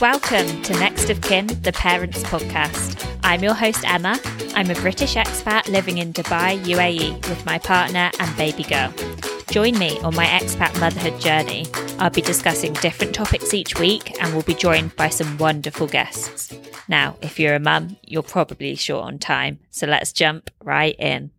Welcome to Next of Kin, the Parents Podcast. I'm your host, Emma. I'm a British expat living in Dubai, UAE, with my partner and baby girl. Join me on my expat motherhood journey. I'll be discussing different topics each week and will be joined by some wonderful guests. Now, if you're a mum, you're probably short on time, so let's jump right in.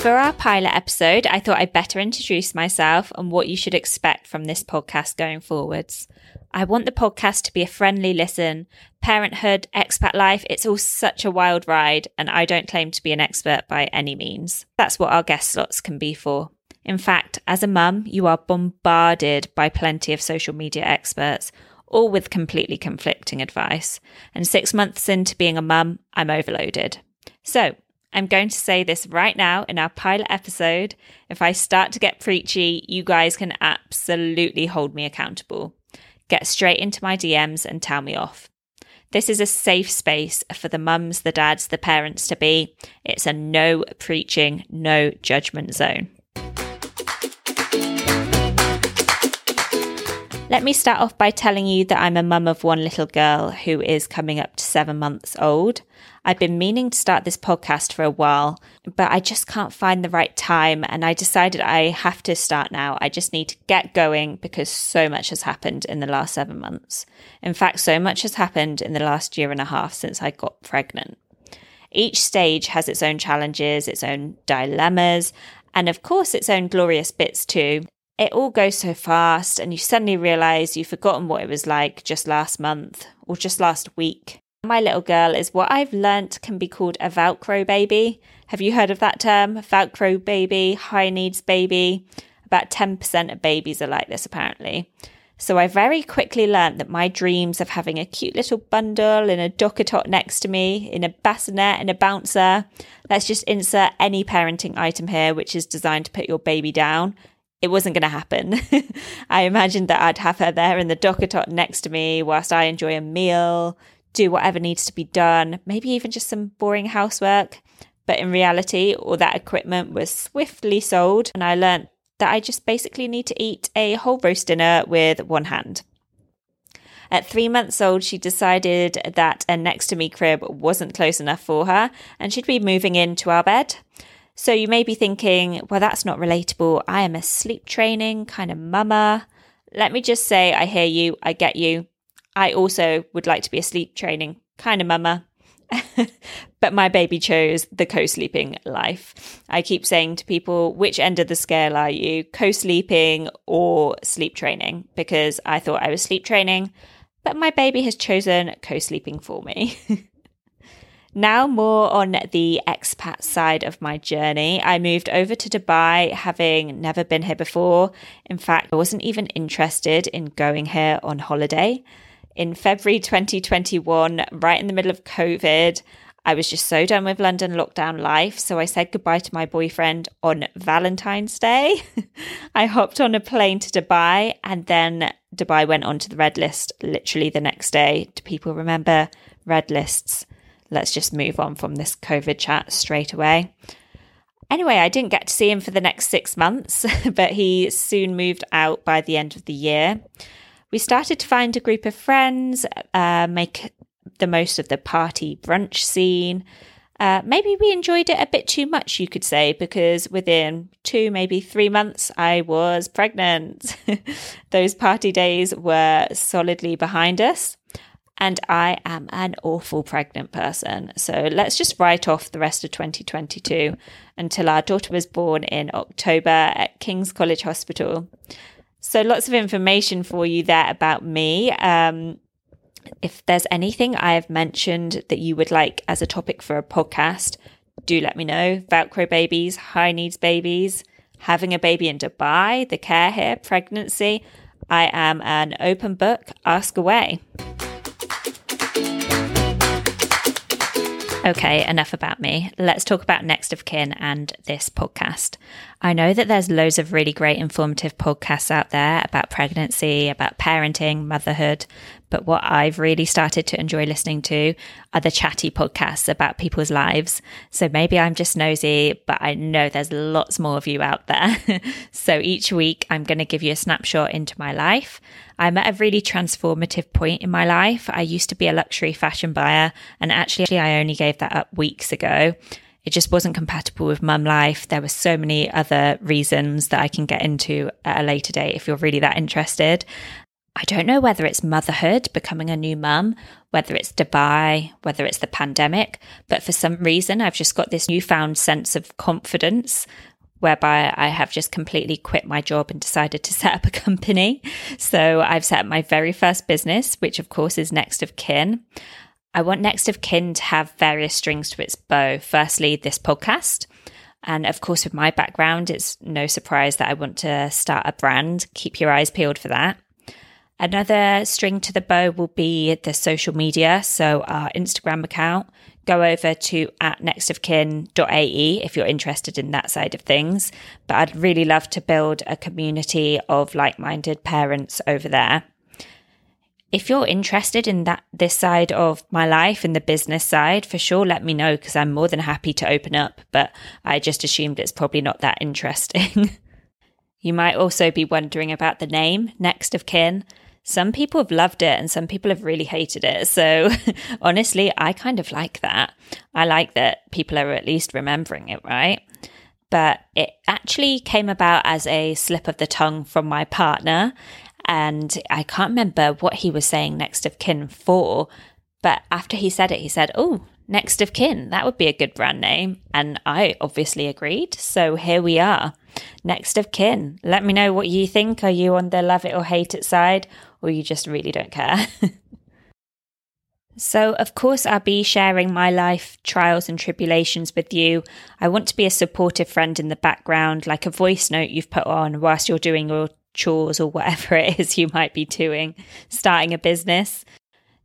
For our pilot episode, I thought I'd better introduce myself and what you should expect from this podcast going forwards. I want the podcast to be a friendly listen. Parenthood, expat life, it's all such a wild ride, and I don't claim to be an expert by any means. That's what our guest slots can be for. In fact, as a mum, you are bombarded by plenty of social media experts, all with completely conflicting advice. And six months into being a mum, I'm overloaded. So, I'm going to say this right now in our pilot episode. If I start to get preachy, you guys can absolutely hold me accountable. Get straight into my DMs and tell me off. This is a safe space for the mums, the dads, the parents to be. It's a no preaching, no judgment zone. Let me start off by telling you that I'm a mum of one little girl who is coming up to seven months old. I've been meaning to start this podcast for a while, but I just can't find the right time. And I decided I have to start now. I just need to get going because so much has happened in the last seven months. In fact, so much has happened in the last year and a half since I got pregnant. Each stage has its own challenges, its own dilemmas, and of course, its own glorious bits too it all goes so fast and you suddenly realize you've forgotten what it was like just last month or just last week. My little girl is what I've learnt can be called a Velcro baby. Have you heard of that term? Velcro baby, high needs baby. About 10% of babies are like this, apparently. So I very quickly learnt that my dreams of having a cute little bundle in a DockATot next to me, in a bassinet in a bouncer. Let's just insert any parenting item here which is designed to put your baby down it wasn't going to happen. I imagined that I'd have her there in the DockATot next to me whilst I enjoy a meal, do whatever needs to be done, maybe even just some boring housework. But in reality, all that equipment was swiftly sold, and I learnt that I just basically need to eat a whole roast dinner with one hand. At three months old, she decided that a next to me crib wasn't close enough for her and she'd be moving into our bed. So you may be thinking, well, that's not relatable. I am a sleep training kind of mama. Let me just say, I hear you, I get you. I also would like to be a sleep training kind of mama. but my baby chose the co sleeping life. I keep saying to people, which end of the scale are you, co sleeping or sleep training? Because I thought I was sleep training, but my baby has chosen co sleeping for me. Now, more on the expat side of my journey. I moved over to Dubai having never been here before. In fact, I wasn't even interested in going here on holiday. In February 2021, right in the middle of COVID, I was just so done with London lockdown life. So I said goodbye to my boyfriend on Valentine's Day. I hopped on a plane to Dubai and then Dubai went onto the red list literally the next day. Do people remember red lists? let's just move on from this COVID chat straight away. Anyway, I didn't get to see him for the next six months, but he soon moved out by the end of the year. We started to find a group of friends, uh, make the most of the party brunch scene. Uh, maybe we enjoyed it a bit too much, you could say, because within two, maybe three months, I was pregnant. Those party days were solidly behind us and I am an awful pregnant person. So let's just write off the rest of 2022 until our daughter was born in October at King's College Hospital. So lots of information for you there about me. Um, if there's anything I have mentioned that you would like as a topic for a podcast, do let me know. Velcro babies, high needs babies, having a baby in Dubai, the care here, pregnancy. I am an open book. Ask away. Okay, enough about me. Let's talk about Next of Kin and this podcast. I know that there's loads of really great informative podcasts out there about pregnancy, about parenting, motherhood, But what I've really started to enjoy listening to are the chatty podcasts about people's lives. So maybe I'm just nosy, but I know there's lots more of you out there. so each week I'm going to give you a snapshot into my life. I'm at a really transformative point in my life. I used to be a luxury fashion buyer, and actually, I only gave that up weeks ago. It just wasn't compatible with mum life. There were so many other reasons that I can get into at a later date if you're really that interested. I don't know whether it's motherhood, becoming a new mum, whether it's Dubai, whether it's the pandemic, but for some reason, I've just got this newfound sense of confidence whereby I have just completely quit my job and decided to set up a company. So I've set up my very first business, which of course is Next of Kin. I want Next of Kin to have various strings to its bow. Firstly, this podcast. And of course, with my background, it's no surprise that I want to start a brand. Keep your eyes peeled for that. Another string to the bow will be the social media. So our Instagram account, go over to at nextofkin.ae if you're interested in that side of things. But I'd really love to build a community of like-minded parents over there. If you're interested in that this side of my life and the business side, for sure let me know because I'm more than happy to open up, but I just assumed it's probably not that interesting. you might also be wondering about the name Next of Kin some people have loved it and some people have really hated it. So honestly, I kind of like that. I like that people are at least remembering it, right? But it actually came about as a slip of the tongue from my partner. And I can't remember what he was saying next of kin for. But after he said it, he said, Oh, next of kin, that would be a good brand name. And I obviously agreed. So here we are. Next of kin. Let me know what you think. Are you on the love it or hate it side? Or you just really don't care. So, of course, I'll be sharing my life trials and tribulations with you. I want to be a supportive friend in the background, like a voice note you've put on whilst you're doing your chores or whatever it is you might be doing, starting a business.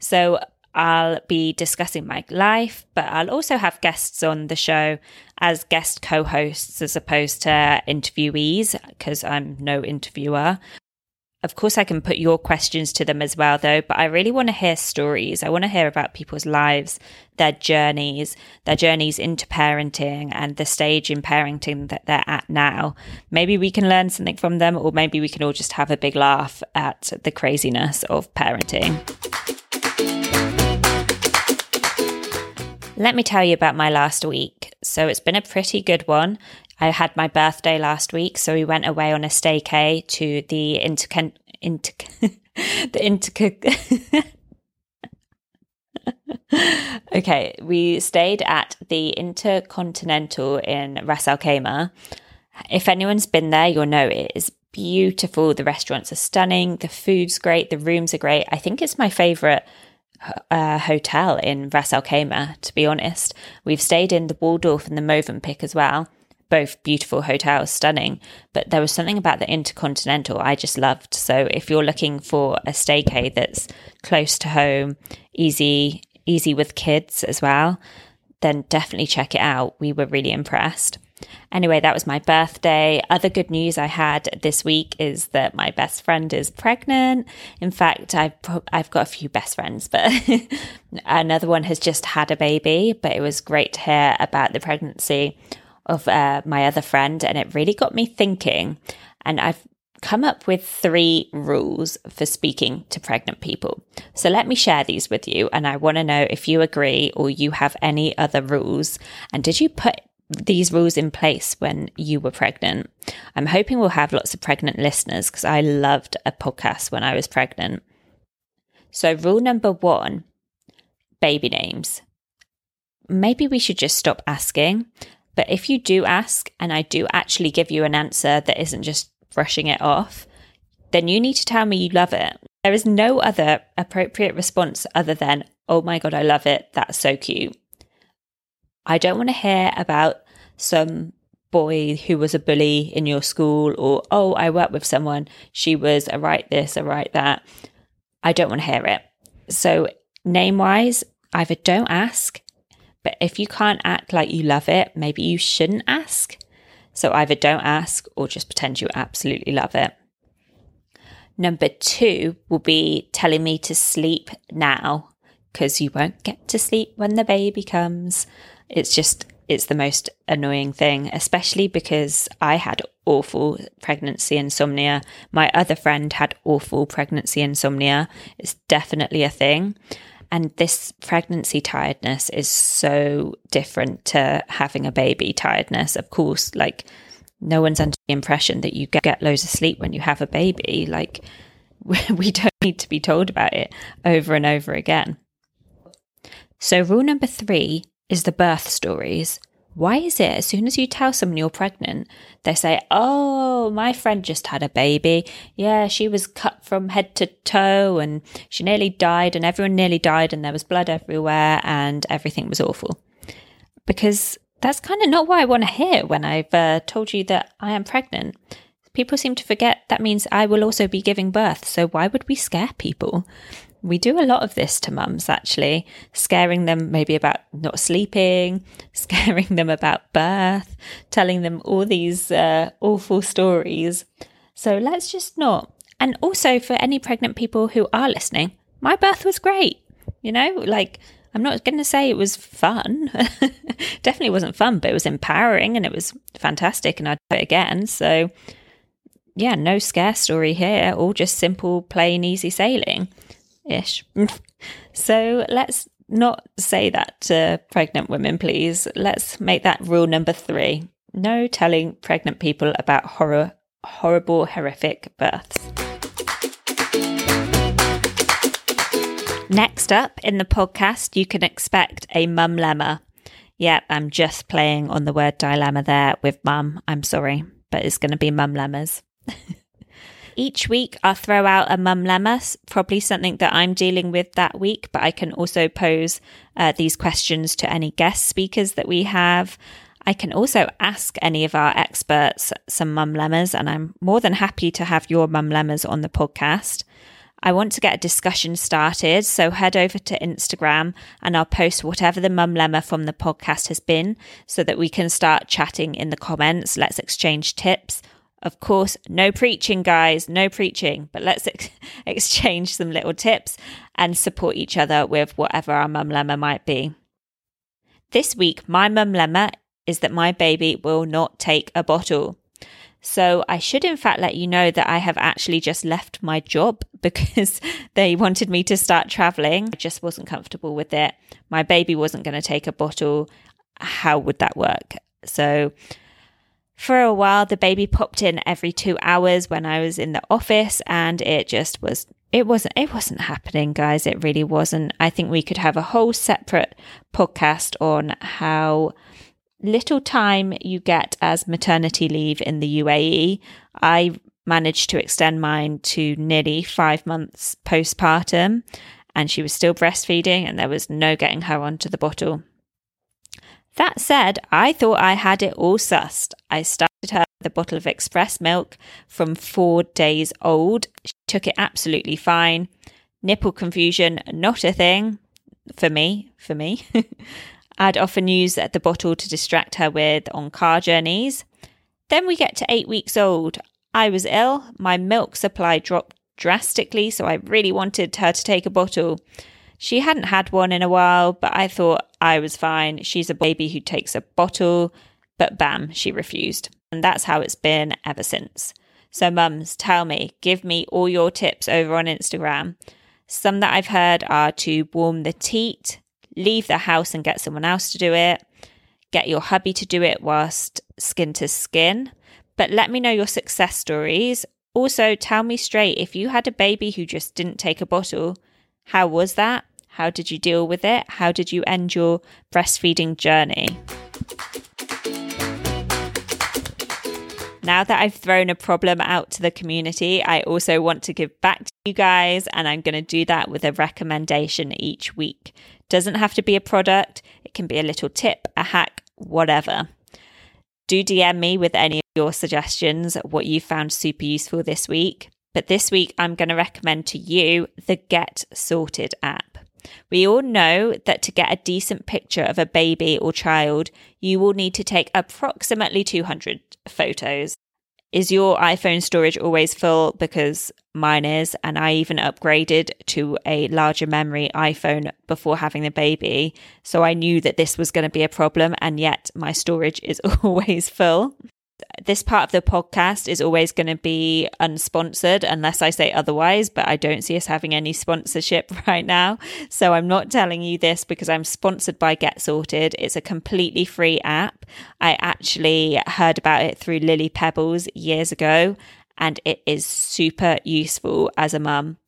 So, I'll be discussing my life, but I'll also have guests on the show as guest co hosts as opposed to interviewees, because I'm no interviewer. Of course, I can put your questions to them as well, though, but I really want to hear stories. I want to hear about people's lives, their journeys, their journeys into parenting and the stage in parenting that they're at now. Maybe we can learn something from them, or maybe we can all just have a big laugh at the craziness of parenting. Let me tell you about my last week. So it's been a pretty good one. I had my birthday last week, so we went away on a staycay to the inter inter the inter. okay, we stayed at the Intercontinental in Ras Al Khaimah. If anyone's been there, you'll know it is beautiful. The restaurants are stunning. The food's great. The rooms are great. I think it's my favorite uh, hotel in Ras Al Khaimah, to be honest. We've stayed in the Waldorf and the Movenpick as well both beautiful hotels, stunning, but there was something about the Intercontinental I just loved. So if you're looking for a staycay that's close to home, easy, easy with kids as well, then definitely check it out. We were really impressed. Anyway, that was my birthday. Other good news I had this week is that my best friend is pregnant. In fact, I've I've got a few best friends, but another one has just had a baby. But it was great to hear about the pregnancy of uh, my other friend, and it really got me thinking. And I've come up with three rules for speaking to pregnant people. So let me share these with you, and I want to know if you agree or you have any other rules. And did you put these rules in place when you were pregnant? I'm hoping we'll have lots of pregnant listeners because I loved a podcast when I was pregnant. So, rule number one baby names. Maybe we should just stop asking but if you do ask and I do actually give you an answer that isn't just brushing it off, then you need to tell me you love it. There is no other appropriate response other than, oh my God, I love it. That's so cute. I don't want to hear about some boy who was a bully in your school or, oh, I worked with someone, she was a right this, a right that. I don't want to hear it. So, name wise, either don't ask but if you can't act like you love it, maybe you shouldn't ask. So either don't ask or just pretend you absolutely love it. Number two will be telling me to sleep now because you won't get to sleep when the baby comes. It's just, it's the most annoying thing, especially because I had awful pregnancy insomnia. My other friend had awful pregnancy insomnia. It's definitely a thing. And this pregnancy tiredness is so different to having a baby tiredness. Of course, like no one's under the impression that you get loads of sleep when you have a baby. Like we don't need to be told about it over and over again. So, rule number three is the birth stories. Why is it as soon as you tell someone you're pregnant, they say, Oh, my friend just had a baby. Yeah, she was cut from head to toe and she nearly died, and everyone nearly died, and there was blood everywhere, and everything was awful. Because that's kind of not what I want to hear when I've uh, told you that I am pregnant. People seem to forget that means I will also be giving birth. So why would we scare people? We do a lot of this to mums, actually, scaring them maybe about not sleeping, scaring them about birth, telling them all these uh, awful stories. So let's just not. And also for any pregnant people who are listening, my birth was great. You know, like I'm not going to say it was fun. Definitely wasn't fun, but it was empowering and it was fantastic. And I'd do it again. So, yeah, no scare story here, all just simple, plain, easy sailing ish. so let's not say that to pregnant women, please. Let's make that rule number three. No telling pregnant people about horror, horrible, horrific births. Next up in the podcast, you can expect a mum lemma. Yep, I'm just playing on the word dilemma there with mum. I'm sorry, but it's going to be mum lemmas. Each week, I'll throw out a mum lemma, probably something that I'm dealing with that week, but I can also pose uh, these questions to any guest speakers that we have. I can also ask any of our experts some mum lemmas, and I'm more than happy to have your mum lemmas on the podcast. I want to get a discussion started, so head over to Instagram and I'll post whatever the mum lemma from the podcast has been so that we can start chatting in the comments. Let's exchange tips. Of course, no preaching, guys, no preaching, but let's ex- exchange some little tips and support each other with whatever our mum lemma might be. This week, my mum lemma is that my baby will not take a bottle. So I should, in fact, let you know that I have actually just left my job because they wanted me to start traveling. I just wasn't comfortable with it. My baby wasn't going to take a bottle. How would that work? So for a while, the baby popped in every two hours when I was in the office, and it just was. It wasn't. It wasn't happening, guys. It really wasn't. I think we could have a whole separate podcast on how little time you get as maternity leave in the UAE. I managed to extend mine to nearly five months postpartum, and she was still breastfeeding, and there was no getting her onto the bottle. That said, I thought I had it all sussed. I started her with a bottle of express milk from four days old. She took it absolutely fine. Nipple confusion, not a thing. For me, for me. I'd often use the bottle to distract her with on car journeys. Then we get to eight weeks old. I was ill. My milk supply dropped drastically, so I really wanted her to take a bottle. She hadn't had one in a while, but I thought I was fine. She's a baby who takes a bottle, but bam, she refused. And that's how it's been ever since. So, mums, tell me, give me all your tips over on Instagram. Some that I've heard are to warm the teat, leave the house and get someone else to do it, get your hubby to do it whilst skin to skin. But let me know your success stories. Also, tell me straight if you had a baby who just didn't take a bottle, how was that? How did you deal with it? How did you end your breastfeeding journey? Now that I've thrown a problem out to the community, I also want to give back to you guys, and I'm going to do that with a recommendation each week. Doesn't have to be a product, it can be a little tip, a hack, whatever. Do DM me with any of your suggestions, what you found super useful this week. But this week, I'm going to recommend to you the Get Sorted app. We all know that to get a decent picture of a baby or child, you will need to take approximately 200 photos. Is your iPhone storage always full? Because mine is. And I even upgraded to a larger memory iPhone before having the baby. So I knew that this was going to be a problem. And yet my storage is always full this part of the podcast is always going to be unsponsored unless I say otherwise, but I don't see us having any sponsorship right now. So I'm not telling you this because I'm sponsored by Get Sorted. It's a completely free app. I actually heard about it through Lily Pebbles years ago, and it is super useful as a mum.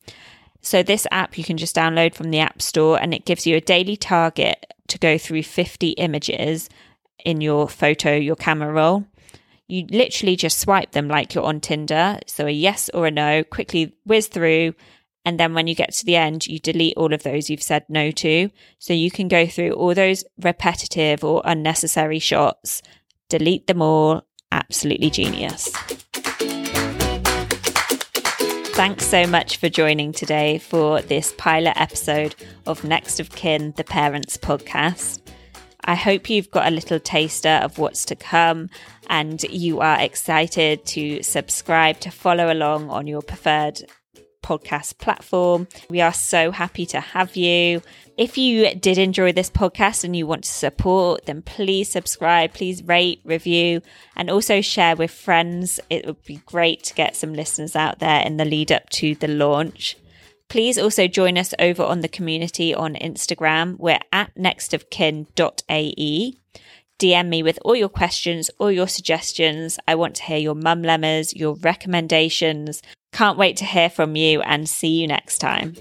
So, this app you can just download from the App Store and it gives you a daily target to go through 50 images in your photo, your camera roll you literally just swipe them like you're on Tinder. So a yes or a no, quickly whiz through. And then when you get to the end, you delete all of those you've said no to. So you can go through all those repetitive or unnecessary shots, delete them all. Absolutely genius. Thanks so much for joining today for this pilot episode of Next of Kin, the Parents podcast. I hope you've got a little taster of what's to come and you are excited to subscribe, to follow along on your preferred podcast platform. We are so happy to have you. If you did enjoy this podcast and you want to support, then please subscribe, please rate, review, and also share with friends. It would be great to get some listeners out there in the lead up to the launch. Please also join us over on the community on Instagram. We're at nextofkin.ae. DM me with all your questions, all your suggestions. I want to hear your mum lemmas, your recommendations. Can't wait to hear from you and see you next time.